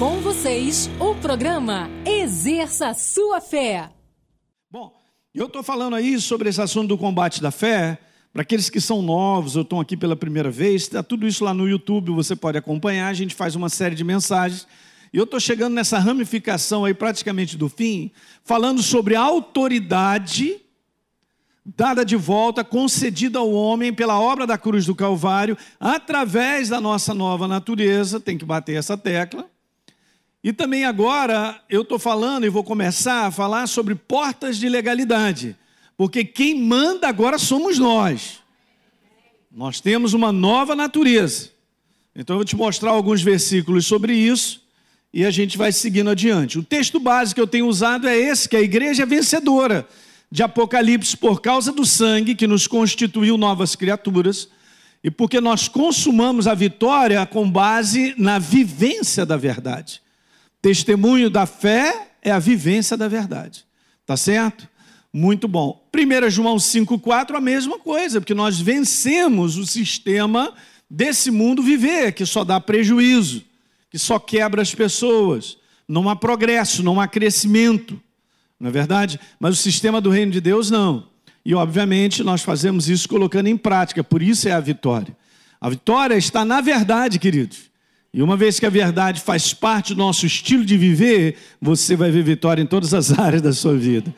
Com vocês, o programa Exerça Sua Fé. Bom, eu estou falando aí sobre esse assunto do combate da fé. Para aqueles que são novos ou estão aqui pela primeira vez, está tudo isso lá no YouTube, você pode acompanhar. A gente faz uma série de mensagens. E eu estou chegando nessa ramificação aí praticamente do fim, falando sobre a autoridade dada de volta, concedida ao homem pela obra da cruz do Calvário, através da nossa nova natureza, tem que bater essa tecla. E também agora eu estou falando e vou começar a falar sobre portas de legalidade, porque quem manda agora somos nós. Nós temos uma nova natureza. Então eu vou te mostrar alguns versículos sobre isso e a gente vai seguindo adiante. O texto básico que eu tenho usado é esse, que a igreja é vencedora de Apocalipse por causa do sangue que nos constituiu novas criaturas e porque nós consumamos a vitória com base na vivência da verdade. Testemunho da fé é a vivência da verdade. Tá certo? Muito bom. 1 João 5,4, a mesma coisa, porque nós vencemos o sistema desse mundo viver, que só dá prejuízo, que só quebra as pessoas. Não há progresso, não há crescimento não é verdade? Mas o sistema do reino de Deus não. E obviamente nós fazemos isso colocando em prática, por isso é a vitória. A vitória está na verdade, queridos. E uma vez que a verdade faz parte do nosso estilo de viver, você vai ver vitória em todas as áreas da sua vida.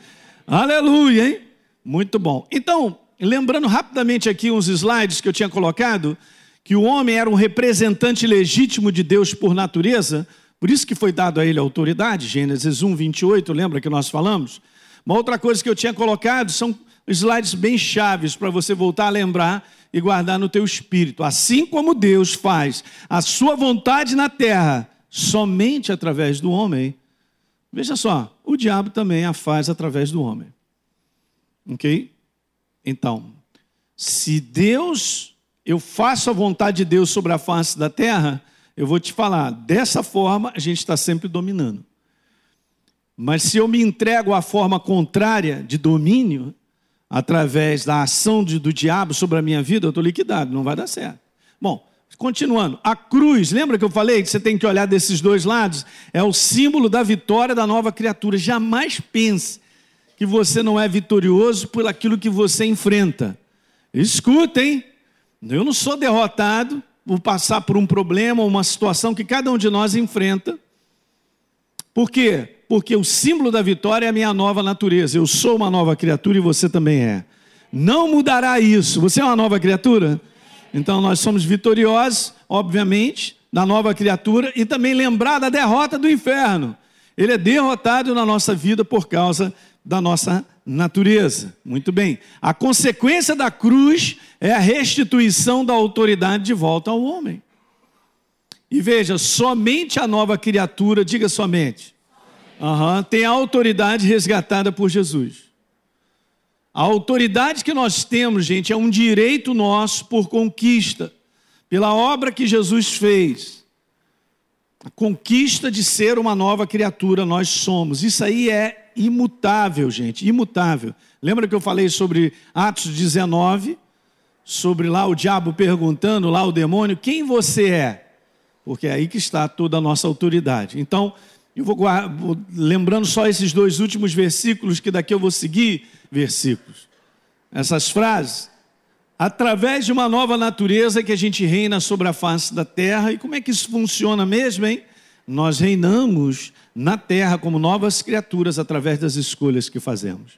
Aleluia, hein? Muito bom. Então, lembrando rapidamente aqui uns slides que eu tinha colocado, que o homem era um representante legítimo de Deus por natureza, por isso que foi dado a ele a autoridade, Gênesis 1, 28, lembra que nós falamos? Uma outra coisa que eu tinha colocado são slides bem chaves para você voltar a lembrar e guardar no teu espírito. Assim como Deus faz a sua vontade na terra somente através do homem, veja só, o diabo também a faz através do homem. OK? Então, se Deus, eu faço a vontade de Deus sobre a face da terra, eu vou te falar, dessa forma a gente está sempre dominando. Mas se eu me entrego à forma contrária de domínio, através da ação de, do diabo sobre a minha vida, eu estou liquidado, não vai dar certo. Bom, continuando, a cruz, lembra que eu falei que você tem que olhar desses dois lados? É o símbolo da vitória da nova criatura. Jamais pense que você não é vitorioso por aquilo que você enfrenta. Escutem, eu não sou derrotado, por passar por um problema ou uma situação que cada um de nós enfrenta. Por quê? Porque o símbolo da vitória é a minha nova natureza. Eu sou uma nova criatura e você também é. Não mudará isso. Você é uma nova criatura? Então nós somos vitoriosos, obviamente, da nova criatura e também lembrar da derrota do inferno. Ele é derrotado na nossa vida por causa da nossa natureza. Muito bem. A consequência da cruz é a restituição da autoridade de volta ao homem. E veja, somente a nova criatura, diga somente, uhum, tem a autoridade resgatada por Jesus. A autoridade que nós temos, gente, é um direito nosso por conquista, pela obra que Jesus fez. A conquista de ser uma nova criatura nós somos. Isso aí é imutável, gente, imutável. Lembra que eu falei sobre Atos 19, sobre lá o diabo perguntando, lá o demônio, quem você é? Porque é aí que está toda a nossa autoridade. Então, eu vou, lembrando só esses dois últimos versículos, que daqui eu vou seguir versículos. Essas frases. Através de uma nova natureza que a gente reina sobre a face da terra. E como é que isso funciona mesmo, hein? Nós reinamos na terra como novas criaturas através das escolhas que fazemos.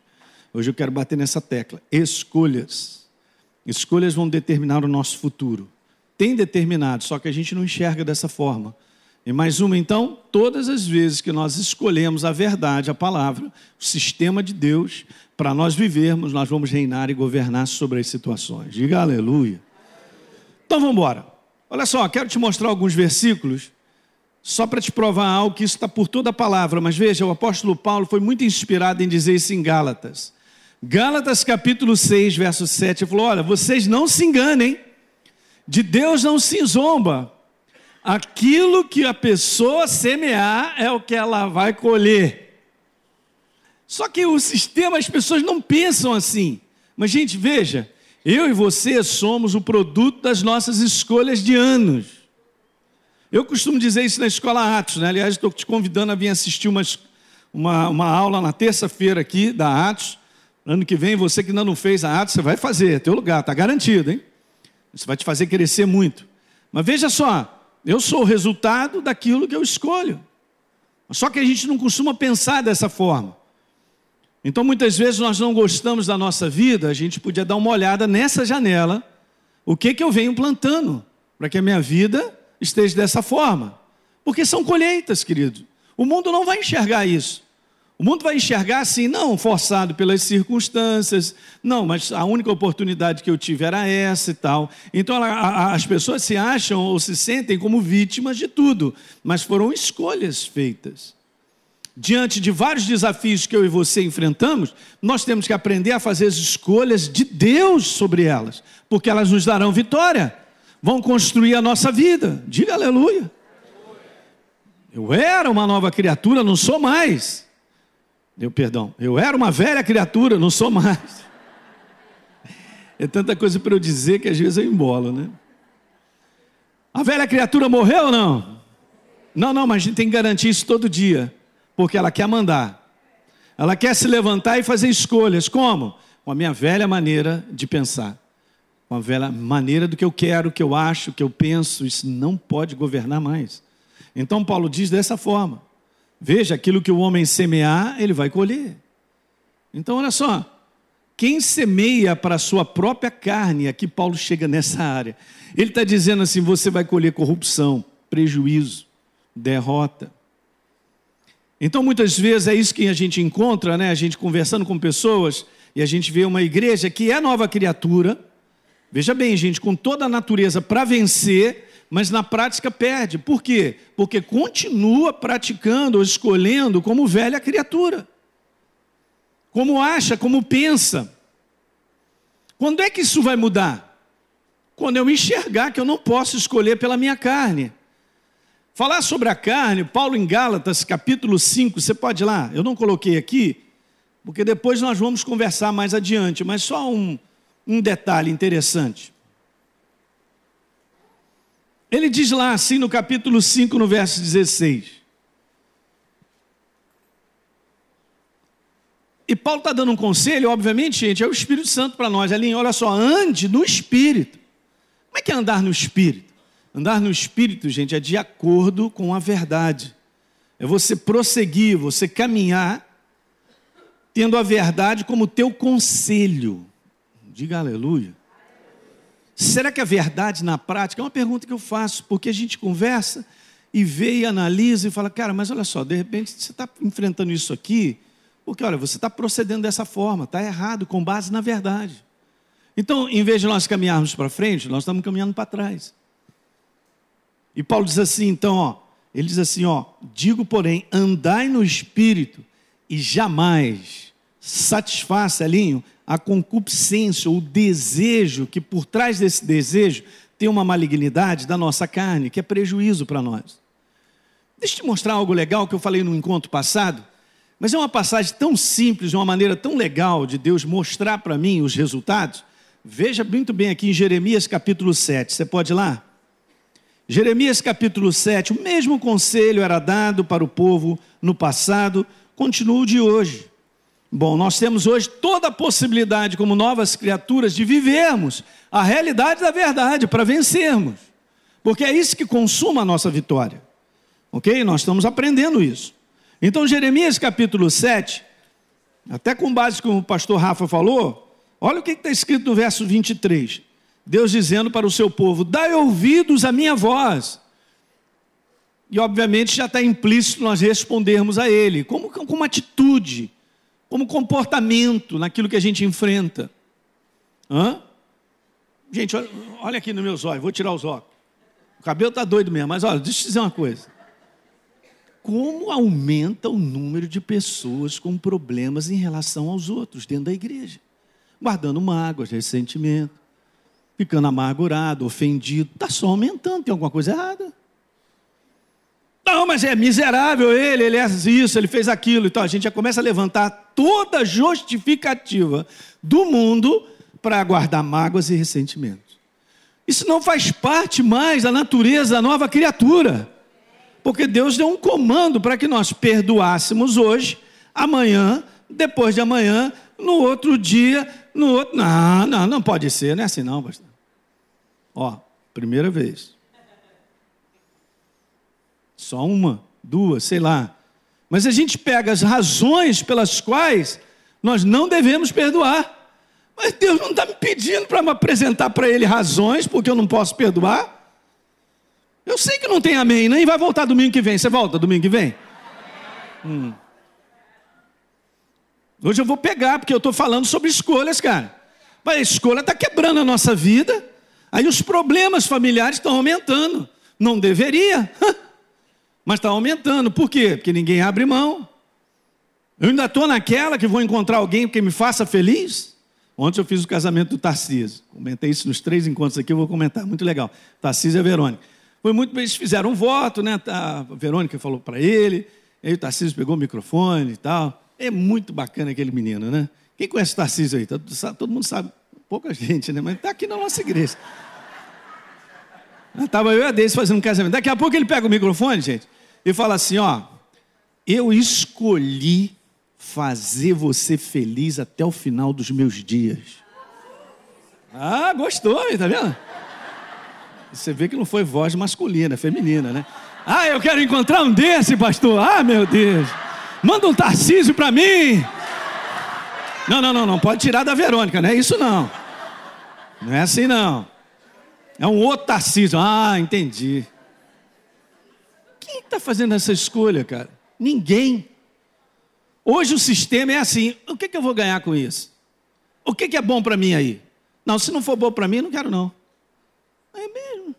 Hoje eu quero bater nessa tecla: escolhas. Escolhas vão determinar o nosso futuro. Tem determinado, só que a gente não enxerga dessa forma. E mais uma, então, todas as vezes que nós escolhemos a verdade, a palavra, o sistema de Deus, para nós vivermos, nós vamos reinar e governar sobre as situações. Diga aleluia. Então vamos embora. Olha só, quero te mostrar alguns versículos só para te provar algo que isso está por toda a palavra, mas veja, o apóstolo Paulo foi muito inspirado em dizer isso em Gálatas. Gálatas capítulo 6, verso 7, ele falou: Olha, vocês não se enganem, de Deus não se zomba. Aquilo que a pessoa semear é o que ela vai colher. Só que o sistema, as pessoas não pensam assim. Mas, gente, veja, eu e você somos o produto das nossas escolhas de anos. Eu costumo dizer isso na escola Atos, né? Aliás, estou te convidando a vir assistir umas, uma, uma aula na terça-feira aqui da Atos. Ano que vem, você que ainda não fez a Atos, você vai fazer, é teu lugar, está garantido, hein? Isso vai te fazer crescer muito. Mas veja só, eu sou o resultado daquilo que eu escolho. Só que a gente não costuma pensar dessa forma. Então, muitas vezes nós não gostamos da nossa vida, a gente podia dar uma olhada nessa janela, o que que eu venho plantando para que a minha vida esteja dessa forma. Porque são colheitas, querido. O mundo não vai enxergar isso. O mundo vai enxergar assim, não forçado pelas circunstâncias, não, mas a única oportunidade que eu tive era essa e tal. Então a, a, as pessoas se acham ou se sentem como vítimas de tudo, mas foram escolhas feitas. Diante de vários desafios que eu e você enfrentamos, nós temos que aprender a fazer as escolhas de Deus sobre elas, porque elas nos darão vitória vão construir a nossa vida. Diga aleluia. Eu era uma nova criatura, não sou mais. Deu perdão. Eu era uma velha criatura, não sou mais. É tanta coisa para eu dizer que às vezes eu embolo, né? A velha criatura morreu ou não? Não, não, mas a gente tem que garantir isso todo dia, porque ela quer mandar. Ela quer se levantar e fazer escolhas. Como? Com a minha velha maneira de pensar uma velha maneira do que eu quero, que eu acho, que eu penso, isso não pode governar mais. Então Paulo diz dessa forma: veja, aquilo que o homem semear, ele vai colher. Então olha só, quem semeia para a sua própria carne, aqui Paulo chega nessa área, ele está dizendo assim: você vai colher corrupção, prejuízo, derrota. Então muitas vezes é isso que a gente encontra, né? A gente conversando com pessoas e a gente vê uma igreja que é nova criatura Veja bem, gente, com toda a natureza para vencer, mas na prática perde. Por quê? Porque continua praticando ou escolhendo como velha criatura. Como acha, como pensa. Quando é que isso vai mudar? Quando eu enxergar que eu não posso escolher pela minha carne. Falar sobre a carne, Paulo em Gálatas, capítulo 5, você pode ir lá, eu não coloquei aqui, porque depois nós vamos conversar mais adiante, mas só um, um detalhe interessante. Ele diz lá assim no capítulo 5, no verso 16. E Paulo está dando um conselho, obviamente, gente, é o Espírito Santo para nós. Ali, olha só, ande no Espírito. Como é que é andar no Espírito? Andar no Espírito, gente, é de acordo com a verdade. É você prosseguir, você caminhar, tendo a verdade como teu conselho. Diga aleluia. Será que é verdade na prática? É uma pergunta que eu faço, porque a gente conversa e vê e analisa e fala, cara, mas olha só, de repente você está enfrentando isso aqui, porque olha, você está procedendo dessa forma, está errado, com base na verdade. Então, em vez de nós caminharmos para frente, nós estamos caminhando para trás. E Paulo diz assim, então, ó, ele diz assim, ó, digo, porém, andai no espírito e jamais satisfaça, Elinho, a concupiscência, o desejo, que por trás desse desejo tem uma malignidade da nossa carne, que é prejuízo para nós. Deixa eu te mostrar algo legal que eu falei no encontro passado, mas é uma passagem tão simples, de uma maneira tão legal de Deus mostrar para mim os resultados. Veja muito bem aqui em Jeremias capítulo 7, você pode ir lá? Jeremias capítulo 7, o mesmo conselho era dado para o povo no passado, continua o de hoje. Bom, nós temos hoje toda a possibilidade, como novas criaturas, de vivermos a realidade da verdade para vencermos, porque é isso que consuma a nossa vitória, ok? Nós estamos aprendendo isso. Então, Jeremias capítulo 7, até com base como o pastor Rafa falou, olha o que está escrito no verso 23. Deus dizendo para o seu povo: Dai ouvidos à minha voz. E obviamente já está implícito nós respondermos a Ele, como, com uma atitude, como comportamento naquilo que a gente enfrenta. Hã? Gente, olha, olha aqui nos meus olhos, vou tirar os óculos. O cabelo está doido mesmo, mas olha, deixa eu te dizer uma coisa. Como aumenta o número de pessoas com problemas em relação aos outros dentro da igreja? Guardando mágoas, ressentimento, ficando amargurado, ofendido. Está só aumentando, tem alguma coisa errada. Não, mas é miserável ele, ele é isso, ele fez aquilo. Então a gente já começa a levantar toda justificativa do mundo para guardar mágoas e ressentimentos. Isso não faz parte mais da natureza da nova criatura. Porque Deus deu um comando para que nós perdoássemos hoje, amanhã, depois de amanhã, no outro dia, no outro. Não, não, não pode ser, não é assim não, pastor. Ó, primeira vez. Só uma, duas, sei lá. Mas a gente pega as razões pelas quais nós não devemos perdoar. Mas Deus não está me pedindo para me apresentar para Ele razões porque eu não posso perdoar. Eu sei que não tem amém, nem vai voltar domingo que vem. Você volta domingo que vem? Hum. Hoje eu vou pegar, porque eu estou falando sobre escolhas, cara. Mas a escolha está quebrando a nossa vida. Aí os problemas familiares estão aumentando. Não deveria, mas está aumentando. Por quê? Porque ninguém abre mão. Eu ainda estou naquela que vou encontrar alguém que me faça feliz. Ontem eu fiz o casamento do Tarcísio. Comentei isso nos três encontros aqui, eu vou comentar. Muito legal. Tarcísio e a Verônica. Foi muito eles fizeram um voto, né? A Verônica falou para ele, aí o Tarcísio pegou o microfone e tal. É muito bacana aquele menino, né? Quem conhece o Tarcísio aí? Todo mundo sabe, pouca gente, né? Mas está aqui na nossa igreja. Estava eu e a Deise fazendo um casamento. Daqui a pouco ele pega o microfone, gente, e fala assim: ó, eu escolhi fazer você feliz até o final dos meus dias. Ah, gostou, tá vendo? Você vê que não foi voz masculina, feminina, né? Ah, eu quero encontrar um desse, pastor. Ah, meu Deus. Manda um Tarcísio para mim. Não, não, não, não. Pode tirar da Verônica, não é isso não. Não é assim não. É um outro Tarcísio. Ah, entendi. Está fazendo essa escolha, cara? Ninguém. Hoje o sistema é assim: o que, que eu vou ganhar com isso? O que, que é bom para mim aí? Não, se não for bom para mim, não quero não. É mesmo.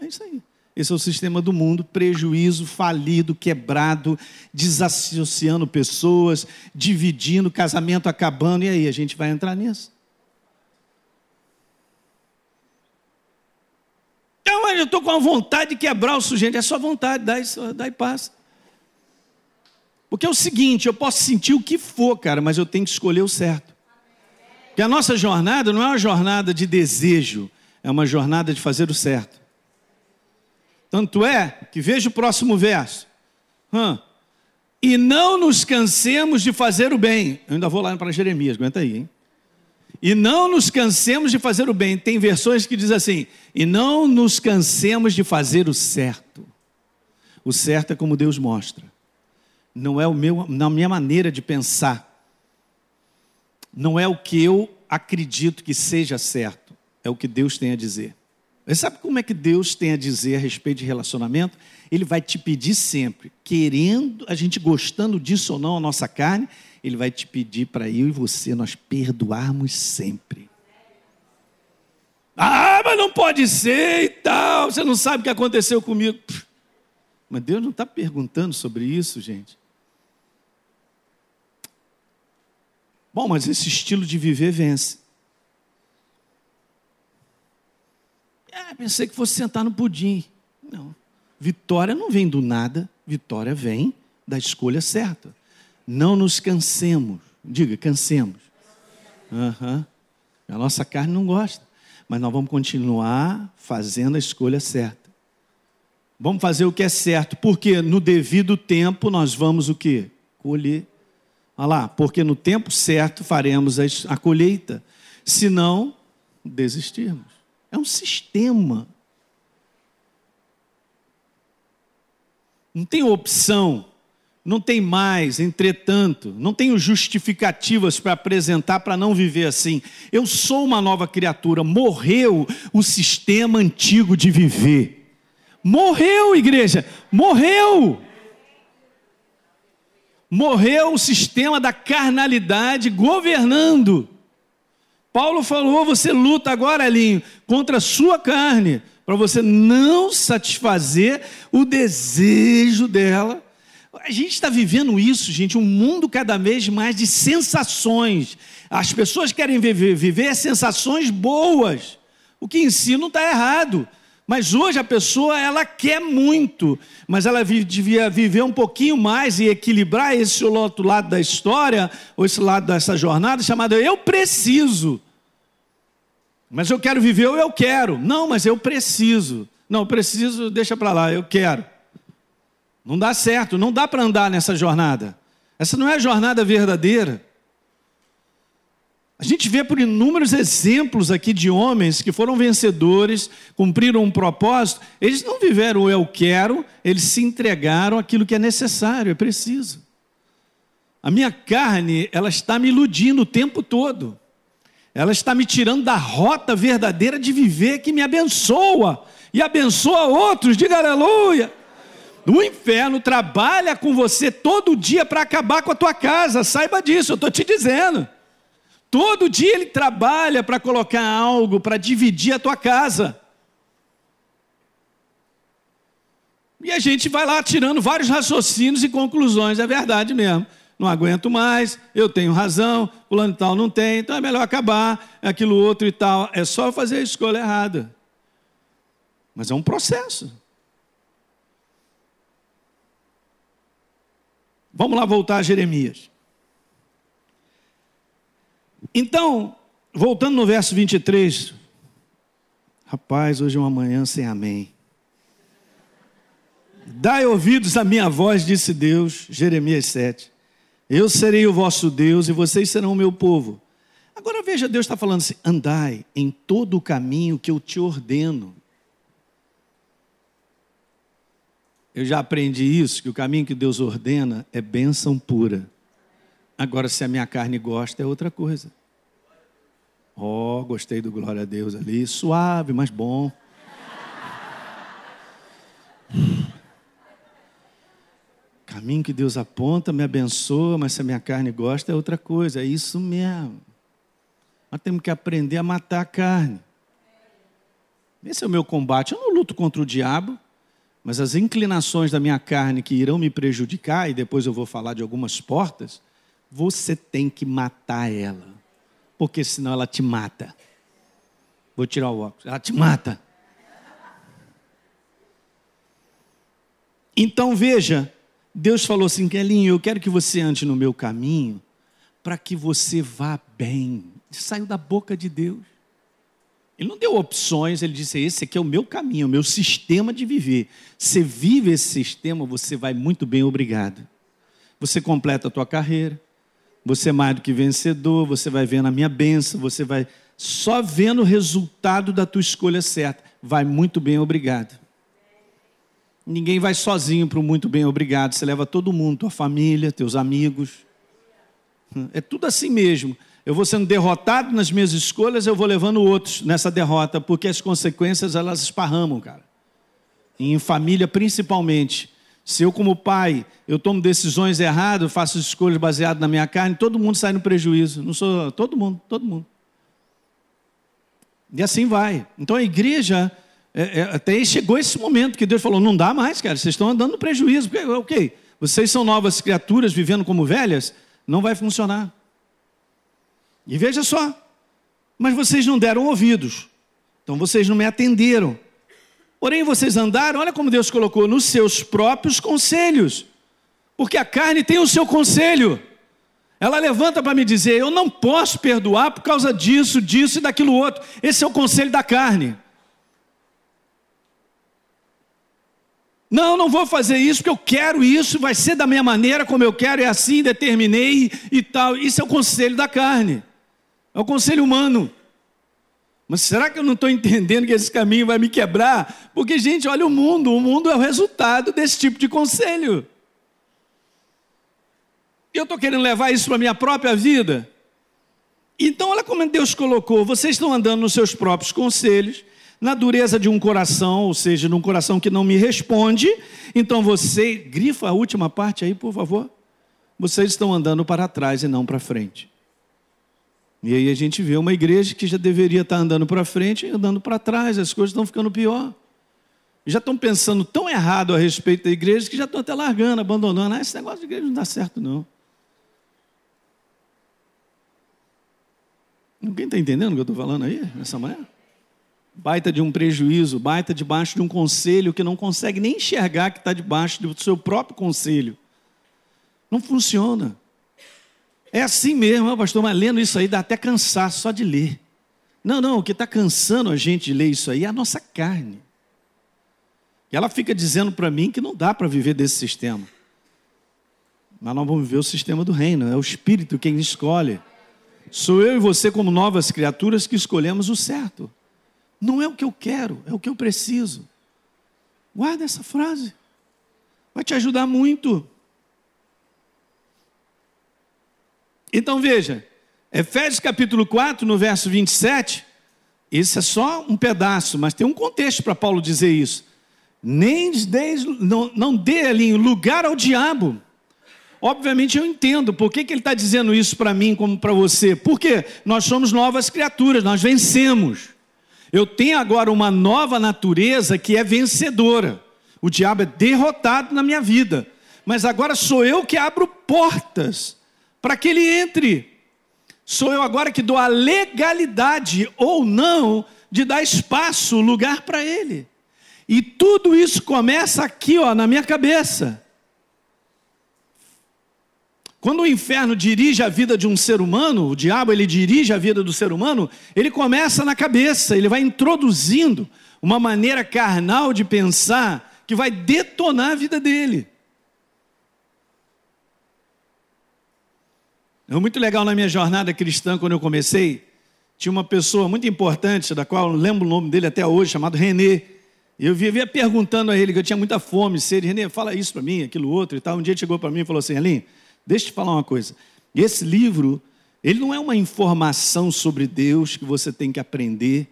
É isso aí. Esse é o sistema do mundo: prejuízo, falido, quebrado, desassociando pessoas, dividindo, casamento acabando. E aí, a gente vai entrar nisso? Então, eu estou com a vontade de quebrar o sujeito. É só vontade, dá dá e passa. Porque é o seguinte, eu posso sentir o que for, cara, mas eu tenho que escolher o certo. Porque a nossa jornada não é uma jornada de desejo, é uma jornada de fazer o certo. Tanto é que veja o próximo verso. E não nos cansemos de fazer o bem. Eu ainda vou lá para Jeremias, aguenta aí, hein? E não nos cansemos de fazer o bem. Tem versões que diz assim: e não nos cansemos de fazer o certo. O certo é como Deus mostra não é o meu, na minha maneira de pensar, não é o que eu acredito que seja certo, é o que Deus tem a dizer. Você sabe como é que Deus tem a dizer a respeito de relacionamento? Ele vai te pedir sempre, querendo, a gente gostando disso ou não, a nossa carne, ele vai te pedir para eu e você nós perdoarmos sempre. Ah, mas não pode ser e tal, você não sabe o que aconteceu comigo. Mas Deus não está perguntando sobre isso, gente. Bom, mas esse estilo de viver vence. É, pensei que fosse sentar no pudim. Não. Vitória não vem do nada, vitória vem da escolha certa. Não nos cansemos. Diga, cansemos. Uhum. A nossa carne não gosta. Mas nós vamos continuar fazendo a escolha certa. Vamos fazer o que é certo, porque no devido tempo nós vamos o quê? Colher. Olha lá, porque no tempo certo faremos a colheita, se não desistirmos. É um sistema. Não tem opção, não tem mais, entretanto, não tenho justificativas para apresentar para não viver assim. Eu sou uma nova criatura, morreu o sistema antigo de viver. Morreu, igreja, morreu. Morreu o sistema da carnalidade governando. Paulo falou: você luta agora, Elinho, contra a sua carne, para você não satisfazer o desejo dela. A gente está vivendo isso, gente, um mundo cada vez mais de sensações. As pessoas querem viver, viver sensações boas, o que em si não está errado. Mas hoje a pessoa ela quer muito, mas ela devia viver um pouquinho mais e equilibrar esse outro lado da história, ou esse lado dessa jornada chamado eu preciso. Mas eu quero viver ou eu quero. Não, mas eu preciso. Não, preciso, deixa para lá, eu quero. Não dá certo, não dá para andar nessa jornada. Essa não é a jornada verdadeira. A gente vê por inúmeros exemplos aqui de homens que foram vencedores, cumpriram um propósito, eles não viveram o eu quero, eles se entregaram aquilo que é necessário, é preciso. A minha carne, ela está me iludindo o tempo todo. Ela está me tirando da rota verdadeira de viver que me abençoa e abençoa outros. Diga aleluia. O inferno trabalha com você todo dia para acabar com a tua casa. Saiba disso, eu estou te dizendo. Todo dia ele trabalha para colocar algo para dividir a tua casa. E a gente vai lá tirando vários raciocínios e conclusões, é verdade mesmo. Não aguento mais, eu tenho razão, fulano e tal não tem, então é melhor acabar, aquilo outro e tal. É só fazer a escolha errada. Mas é um processo. Vamos lá voltar a Jeremias. Então, voltando no verso 23, rapaz, hoje é uma manhã sem amém. Dai ouvidos à minha voz, disse Deus, Jeremias 7. Eu serei o vosso Deus e vocês serão o meu povo. Agora veja, Deus está falando assim: andai em todo o caminho que eu te ordeno. Eu já aprendi isso, que o caminho que Deus ordena é bênção pura. Agora, se a minha carne gosta, é outra coisa. Oh, gostei do glória a Deus ali. Suave, mas bom. Caminho que Deus aponta, me abençoa, mas se a minha carne gosta, é outra coisa. É isso mesmo. Nós temos que aprender a matar a carne. Esse é o meu combate. Eu não luto contra o diabo, mas as inclinações da minha carne que irão me prejudicar, e depois eu vou falar de algumas portas, você tem que matar ela porque senão ela te mata. Vou tirar o óculos. Ela te mata. Então veja, Deus falou assim, Kelinho, eu quero que você ande no meu caminho para que você vá bem. Saiu da boca de Deus. Ele não deu opções, ele disse: Esse aqui é o meu caminho, o meu sistema de viver. Você vive esse sistema, você vai muito bem, obrigado. Você completa a tua carreira, você é mais do que vencedor, você vai vendo a minha benção, você vai só vendo o resultado da tua escolha certa. Vai muito bem, obrigado. Ninguém vai sozinho para o muito bem, obrigado. Você leva todo mundo, tua família, teus amigos. É tudo assim mesmo. Eu vou sendo derrotado nas minhas escolhas, eu vou levando outros nessa derrota, porque as consequências elas esparramam, cara. Em família principalmente. Se eu, como pai, eu tomo decisões erradas, faço escolhas baseadas na minha carne, todo mundo sai no prejuízo. Não sou todo mundo, todo mundo. E assim vai. Então a igreja, é, é, até chegou esse momento que Deus falou: não dá mais, cara, vocês estão andando no prejuízo. Porque, ok, vocês são novas criaturas vivendo como velhas, não vai funcionar. E veja só, mas vocês não deram ouvidos, então vocês não me atenderam. Porém, vocês andaram, olha como Deus colocou, nos seus próprios conselhos. Porque a carne tem o seu conselho. Ela levanta para me dizer: eu não posso perdoar por causa disso, disso e daquilo outro. Esse é o conselho da carne. Não, não vou fazer isso porque eu quero isso, vai ser da minha maneira, como eu quero, é assim, determinei e tal. Isso é o conselho da carne, é o conselho humano. Mas será que eu não estou entendendo que esse caminho vai me quebrar? Porque, gente, olha o mundo, o mundo é o resultado desse tipo de conselho. E eu estou querendo levar isso para a minha própria vida. Então, olha como Deus colocou: vocês estão andando nos seus próprios conselhos, na dureza de um coração, ou seja, num coração que não me responde. Então, você, grifa a última parte aí, por favor. Vocês estão andando para trás e não para frente. E aí a gente vê uma igreja que já deveria estar andando para frente e andando para trás, as coisas estão ficando pior. Já estão pensando tão errado a respeito da igreja que já estão até largando, abandonando. Ah, esse negócio de igreja não dá certo, não. Ninguém está entendendo o que eu estou falando aí, nessa manhã? Baita de um prejuízo, baita debaixo de um conselho que não consegue nem enxergar que está debaixo do seu próprio conselho. Não funciona. É assim mesmo, pastor, mas lendo isso aí dá até cansaço só de ler. Não, não, o que está cansando a gente de ler isso aí é a nossa carne. E ela fica dizendo para mim que não dá para viver desse sistema. Mas nós vamos viver o sistema do reino, é o Espírito quem escolhe. Sou eu e você, como novas criaturas, que escolhemos o certo. Não é o que eu quero, é o que eu preciso. Guarda essa frase, vai te ajudar muito. Então veja, Efésios capítulo 4, no verso 27, esse é só um pedaço, mas tem um contexto para Paulo dizer isso. Nem desde, não, não dê ali lugar ao diabo. Obviamente eu entendo por que, que ele está dizendo isso para mim como para você. Porque nós somos novas criaturas, nós vencemos. Eu tenho agora uma nova natureza que é vencedora. O diabo é derrotado na minha vida. Mas agora sou eu que abro portas para que ele entre. Sou eu agora que dou a legalidade ou não de dar espaço, lugar para ele. E tudo isso começa aqui, ó, na minha cabeça. Quando o inferno dirige a vida de um ser humano, o diabo ele dirige a vida do ser humano, ele começa na cabeça, ele vai introduzindo uma maneira carnal de pensar que vai detonar a vida dele. Muito legal na minha jornada cristã, quando eu comecei, tinha uma pessoa muito importante, da qual eu lembro o nome dele até hoje, chamado Renê. Eu vivia perguntando a ele, que eu tinha muita fome, sede. Renê, fala isso para mim, aquilo outro e tal. Um dia ele chegou para mim e falou assim: Aline, deixa eu te falar uma coisa. Esse livro, ele não é uma informação sobre Deus que você tem que aprender,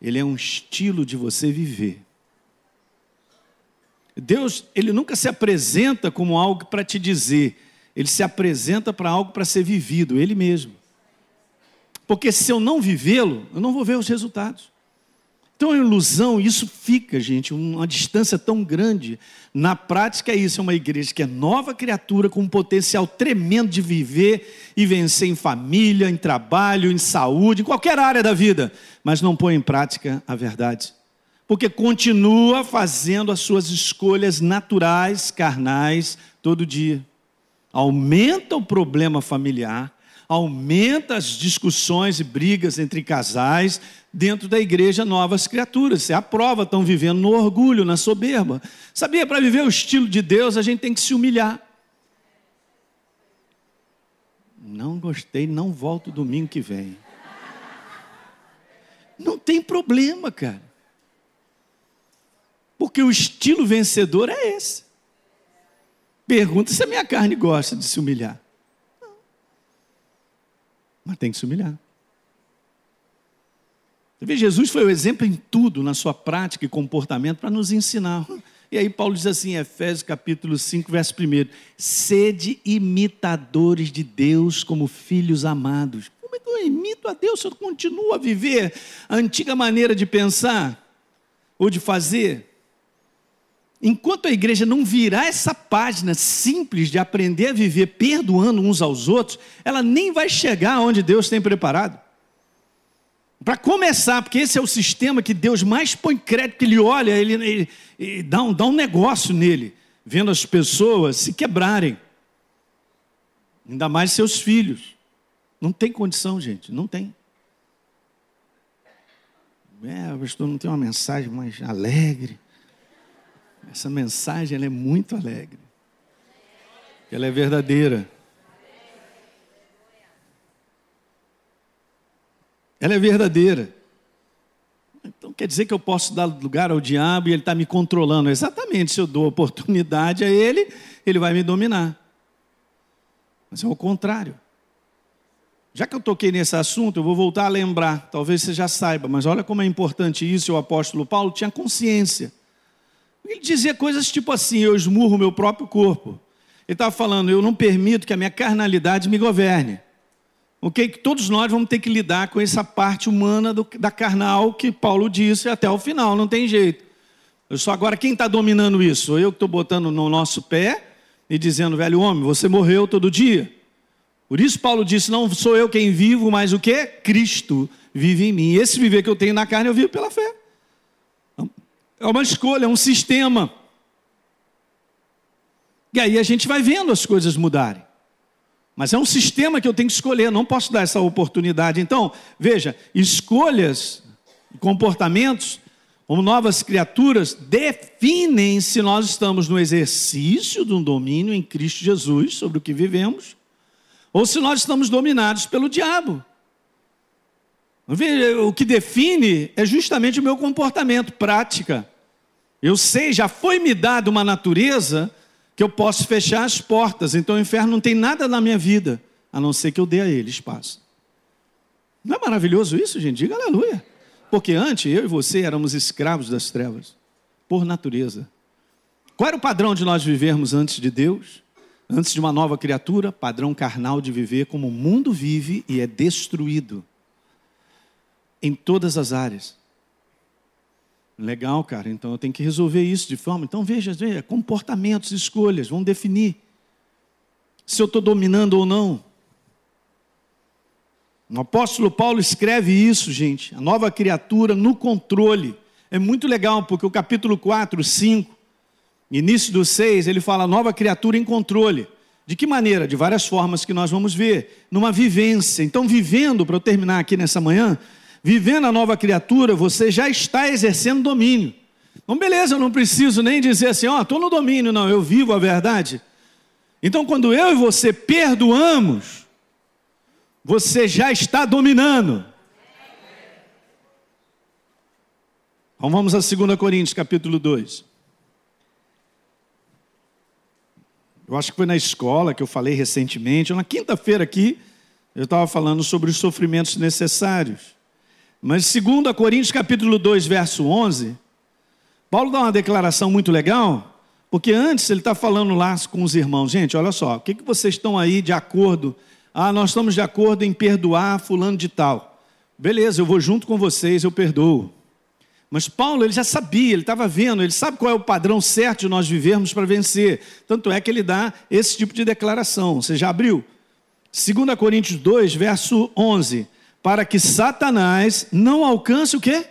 ele é um estilo de você viver. Deus, ele nunca se apresenta como algo para te dizer, ele se apresenta para algo para ser vivido, ele mesmo. Porque se eu não vivê-lo, eu não vou ver os resultados. Então é ilusão, isso fica, gente, uma distância tão grande. Na prática é isso, é uma igreja que é nova criatura com um potencial tremendo de viver e vencer em família, em trabalho, em saúde, em qualquer área da vida, mas não põe em prática a verdade. Porque continua fazendo as suas escolhas naturais, carnais, todo dia aumenta o problema familiar, aumenta as discussões e brigas entre casais dentro da igreja novas criaturas. Você aprova, estão vivendo no orgulho, na soberba. Sabia, para viver o estilo de Deus, a gente tem que se humilhar. Não gostei, não volto domingo que vem. Não tem problema, cara. Porque o estilo vencedor é esse. Pergunta se a minha carne gosta de se humilhar. Mas tem que se humilhar. Você vê, Jesus foi o exemplo em tudo, na sua prática e comportamento, para nos ensinar. E aí Paulo diz assim, Efésios capítulo 5, verso 1, sede imitadores de Deus como filhos amados. Como é que eu imito a Deus se eu continuo a viver a antiga maneira de pensar ou de fazer? Enquanto a igreja não virar essa página simples de aprender a viver perdoando uns aos outros, ela nem vai chegar onde Deus tem preparado. Para começar, porque esse é o sistema que Deus mais põe crédito, que ele olha, ele, ele, ele dá, um, dá um negócio nele, vendo as pessoas se quebrarem, ainda mais seus filhos. Não tem condição, gente, não tem. É, pastor, não tem uma mensagem mais alegre. Essa mensagem é muito alegre. Ela é verdadeira. Ela é verdadeira. Então quer dizer que eu posso dar lugar ao diabo e ele está me controlando. Exatamente, se eu dou oportunidade a ele, ele vai me dominar. Mas é o contrário. Já que eu toquei nesse assunto, eu vou voltar a lembrar. Talvez você já saiba, mas olha como é importante isso. O apóstolo Paulo tinha consciência. Ele dizia coisas tipo assim: eu esmurro o meu próprio corpo. Ele estava falando: eu não permito que a minha carnalidade me governe. Ok? Que todos nós vamos ter que lidar com essa parte humana do, da carnal que Paulo disse até o final, não tem jeito. Eu sou agora quem está dominando isso? Eu que estou botando no nosso pé e dizendo, velho homem, você morreu todo dia. Por isso Paulo disse: não sou eu quem vivo, mas o que? Cristo vive em mim. Esse viver que eu tenho na carne, eu vivo pela fé. É uma escolha, é um sistema. E aí a gente vai vendo as coisas mudarem. Mas é um sistema que eu tenho que escolher, não posso dar essa oportunidade. Então, veja, escolhas, comportamentos, como novas criaturas, definem se nós estamos no exercício de um domínio em Cristo Jesus sobre o que vivemos, ou se nós estamos dominados pelo diabo. O que define é justamente o meu comportamento, prática. Eu sei, já foi me dado uma natureza que eu posso fechar as portas, então o inferno não tem nada na minha vida, a não ser que eu dê a ele espaço. Não é maravilhoso isso, gente? Diga aleluia. Porque antes eu e você éramos escravos das trevas, por natureza. Qual era o padrão de nós vivermos antes de Deus? Antes de uma nova criatura, padrão carnal de viver como o mundo vive e é destruído em todas as áreas. Legal, cara. Então eu tenho que resolver isso de forma. Então veja, veja comportamentos, escolhas, vão definir se eu estou dominando ou não. O apóstolo Paulo escreve isso, gente, a nova criatura no controle. É muito legal, porque o capítulo 4, 5, início do 6, ele fala nova criatura em controle. De que maneira? De várias formas que nós vamos ver. Numa vivência. Então, vivendo, para eu terminar aqui nessa manhã, vivendo a nova criatura, você já está exercendo domínio. Então, beleza, eu não preciso nem dizer assim, ó, oh, estou no domínio, não, eu vivo a verdade. Então, quando eu e você perdoamos, você já está dominando. Então vamos a 2 Coríntios, capítulo 2. Eu acho que foi na escola que eu falei recentemente, na quinta-feira aqui, eu estava falando sobre os sofrimentos necessários. Mas 2 Coríntios capítulo 2, verso 11, Paulo dá uma declaração muito legal, porque antes ele está falando lá com os irmãos, gente, olha só, o que, que vocês estão aí de acordo? Ah, nós estamos de acordo em perdoar fulano de tal. Beleza, eu vou junto com vocês, eu perdoo. Mas Paulo, ele já sabia, ele estava vendo, ele sabe qual é o padrão certo de nós vivermos para vencer. Tanto é que ele dá esse tipo de declaração. Você já abriu? 2 Coríntios 2, verso 11 para que Satanás não alcance o quê?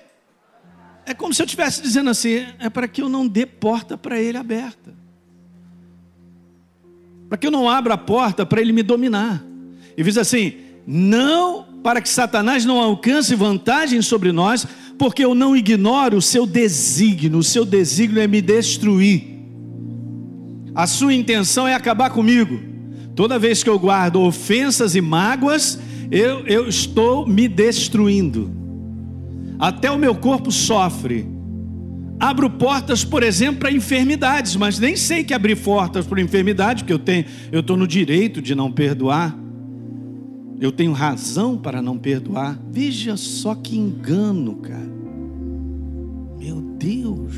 É como se eu estivesse dizendo assim: é para que eu não dê porta para ele aberta. Para que eu não abra a porta para ele me dominar. E diz assim: não para que Satanás não alcance vantagem sobre nós, porque eu não ignoro o seu desígnio. O seu desígnio é me destruir. A sua intenção é acabar comigo. Toda vez que eu guardo ofensas e mágoas, eu, eu estou me destruindo. Até o meu corpo sofre. Abro portas, por exemplo, para enfermidades, mas nem sei que abrir portas para enfermidade, porque eu tenho, eu estou no direito de não perdoar. Eu tenho razão para não perdoar. Veja só que engano, cara. Meu Deus.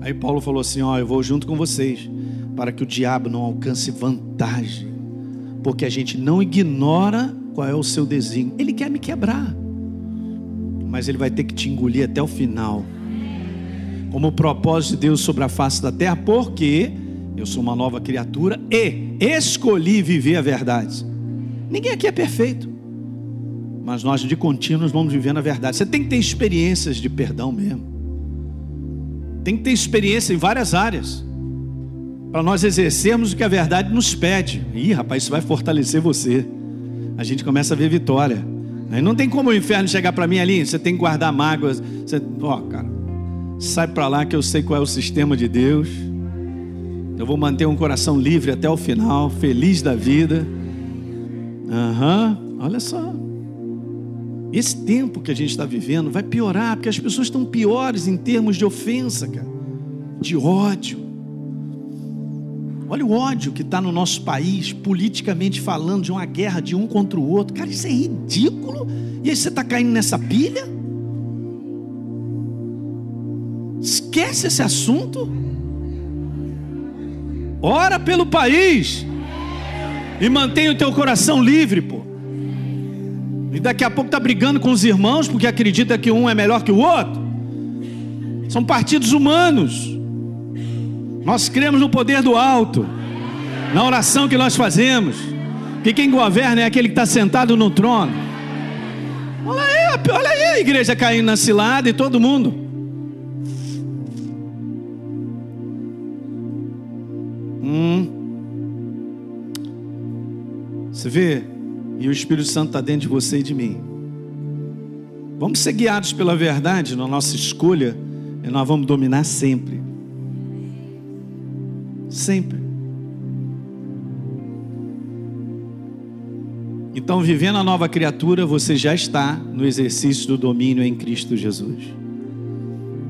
Aí Paulo falou assim: Ó, eu vou junto com vocês para que o diabo não alcance vantagem, porque a gente não ignora qual é o seu desígnio. Ele quer me quebrar, mas ele vai ter que te engolir até o final. Como o propósito de Deus sobre a face da terra, porque eu sou uma nova criatura e escolhi viver a verdade. Ninguém aqui é perfeito, mas nós de contínuo vamos vivendo a verdade. Você tem que ter experiências de perdão mesmo, tem que ter experiência em várias áreas para nós exercermos o que a verdade nos pede. Ih, rapaz, isso vai fortalecer você. A gente começa a ver vitória. Aí não tem como o inferno chegar para mim ali, você tem que guardar mágoas. Você, ó, cara, sai para lá que eu sei qual é o sistema de Deus. Eu vou manter um coração livre até o final, feliz da vida. Aham, uhum, olha só. Esse tempo que a gente está vivendo vai piorar, porque as pessoas estão piores em termos de ofensa, cara, de ódio. Olha o ódio que está no nosso país, politicamente falando, de uma guerra de um contra o outro. Cara, isso é ridículo. E aí você está caindo nessa pilha? Esquece esse assunto. Ora pelo país. E mantenha o teu coração livre, pô. E daqui a pouco está brigando com os irmãos porque acredita que um é melhor que o outro. São partidos humanos. Nós cremos no poder do alto, na oração que nós fazemos, que quem governa é aquele que está sentado no trono. Olha aí, olha aí a igreja caindo na cilada e todo mundo. Hum. Você vê? E o Espírito Santo está dentro de você e de mim. Vamos ser guiados pela verdade na nossa escolha e nós vamos dominar sempre. Sempre. Então, vivendo a nova criatura, você já está no exercício do domínio em Cristo Jesus.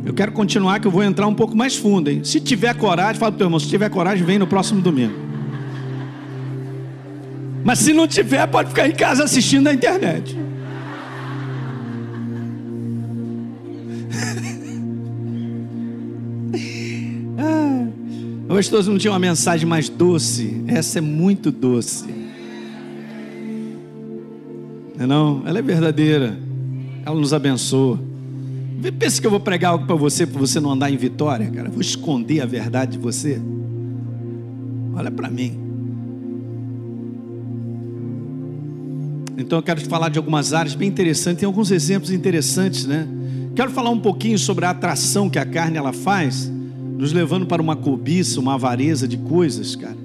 Eu quero continuar, que eu vou entrar um pouco mais fundo, hein? Se tiver coragem, fala para o teu irmão, se tiver coragem, vem no próximo domingo. Mas se não tiver, pode ficar em casa assistindo na internet. Todos não tinha uma mensagem mais doce. Essa é muito doce. Não, é não? ela é verdadeira. Ela nos abençoa. Pensa que eu vou pregar algo para você, para você não andar em vitória, cara. Vou esconder a verdade de você. Olha para mim. Então eu quero te falar de algumas áreas bem interessantes, tem alguns exemplos interessantes, né? Quero falar um pouquinho sobre a atração que a carne ela faz, nos levando para uma cobiça, uma avareza de coisas, cara.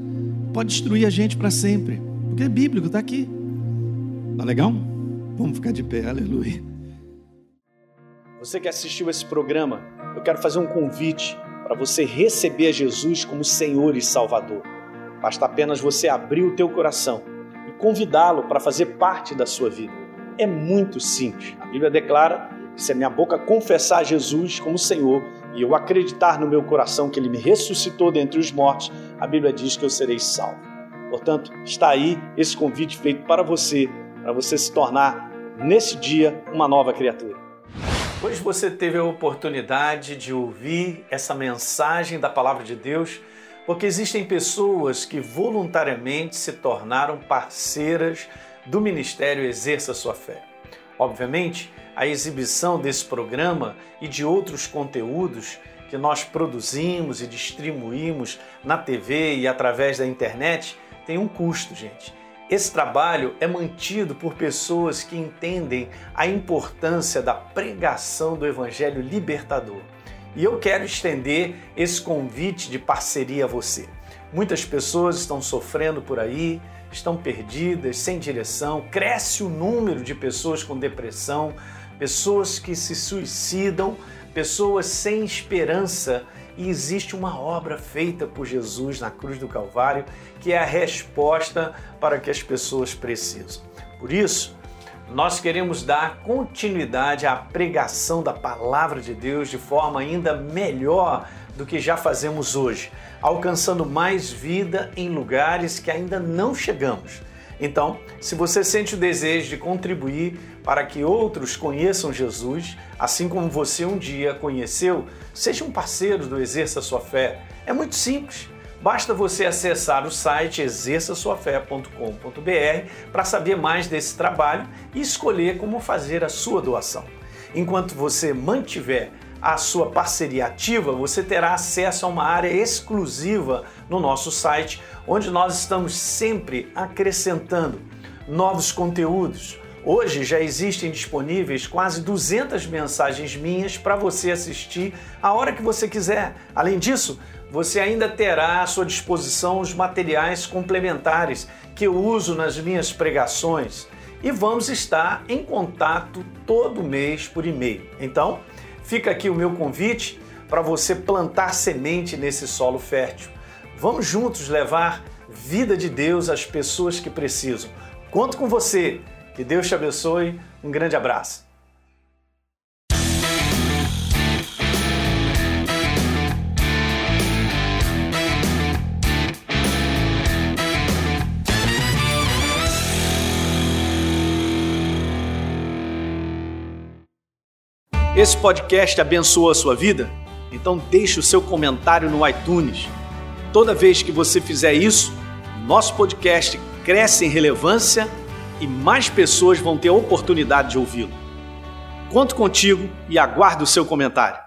Pode destruir a gente para sempre, porque é bíblico, está aqui. Tá legal? Vamos ficar de pé, aleluia. Você que assistiu esse programa, eu quero fazer um convite para você receber Jesus como Senhor e Salvador. Basta apenas você abrir o teu coração e convidá-lo para fazer parte da sua vida. É muito simples. A Bíblia declara que se a minha boca confessar Jesus como Senhor e eu acreditar no meu coração que ele me ressuscitou dentre os mortos, a Bíblia diz que eu serei salvo. Portanto, está aí esse convite feito para você para você se tornar, nesse dia, uma nova criatura. Hoje você teve a oportunidade de ouvir essa mensagem da palavra de Deus, porque existem pessoas que voluntariamente se tornaram parceiras do ministério Exerça Sua Fé. Obviamente, a exibição desse programa e de outros conteúdos que nós produzimos e distribuímos na TV e através da internet tem um custo, gente. Esse trabalho é mantido por pessoas que entendem a importância da pregação do Evangelho libertador. E eu quero estender esse convite de parceria a você. Muitas pessoas estão sofrendo por aí, estão perdidas, sem direção, cresce o número de pessoas com depressão, pessoas que se suicidam, pessoas sem esperança e existe uma obra feita por Jesus na cruz do Calvário que é a resposta para que as pessoas precisam. Por isso, nós queremos dar continuidade à pregação da palavra de Deus de forma ainda melhor do que já fazemos hoje, alcançando mais vida em lugares que ainda não chegamos. Então, se você sente o desejo de contribuir para que outros conheçam Jesus, assim como você um dia conheceu, seja um parceiro do Exerça Sua Fé. É muito simples. Basta você acessar o site exerçaçoafé.com.br para saber mais desse trabalho e escolher como fazer a sua doação. Enquanto você mantiver a sua parceria ativa, você terá acesso a uma área exclusiva no nosso site, onde nós estamos sempre acrescentando novos conteúdos. Hoje já existem disponíveis quase 200 mensagens minhas para você assistir a hora que você quiser. Além disso, você ainda terá à sua disposição os materiais complementares que eu uso nas minhas pregações e vamos estar em contato todo mês por e-mail. Então, Fica aqui o meu convite para você plantar semente nesse solo fértil. Vamos juntos levar vida de Deus às pessoas que precisam. Conto com você. Que Deus te abençoe. Um grande abraço. Esse podcast abençoou a sua vida? Então deixe o seu comentário no iTunes. Toda vez que você fizer isso, nosso podcast cresce em relevância e mais pessoas vão ter a oportunidade de ouvi-lo. Conto contigo e aguardo o seu comentário.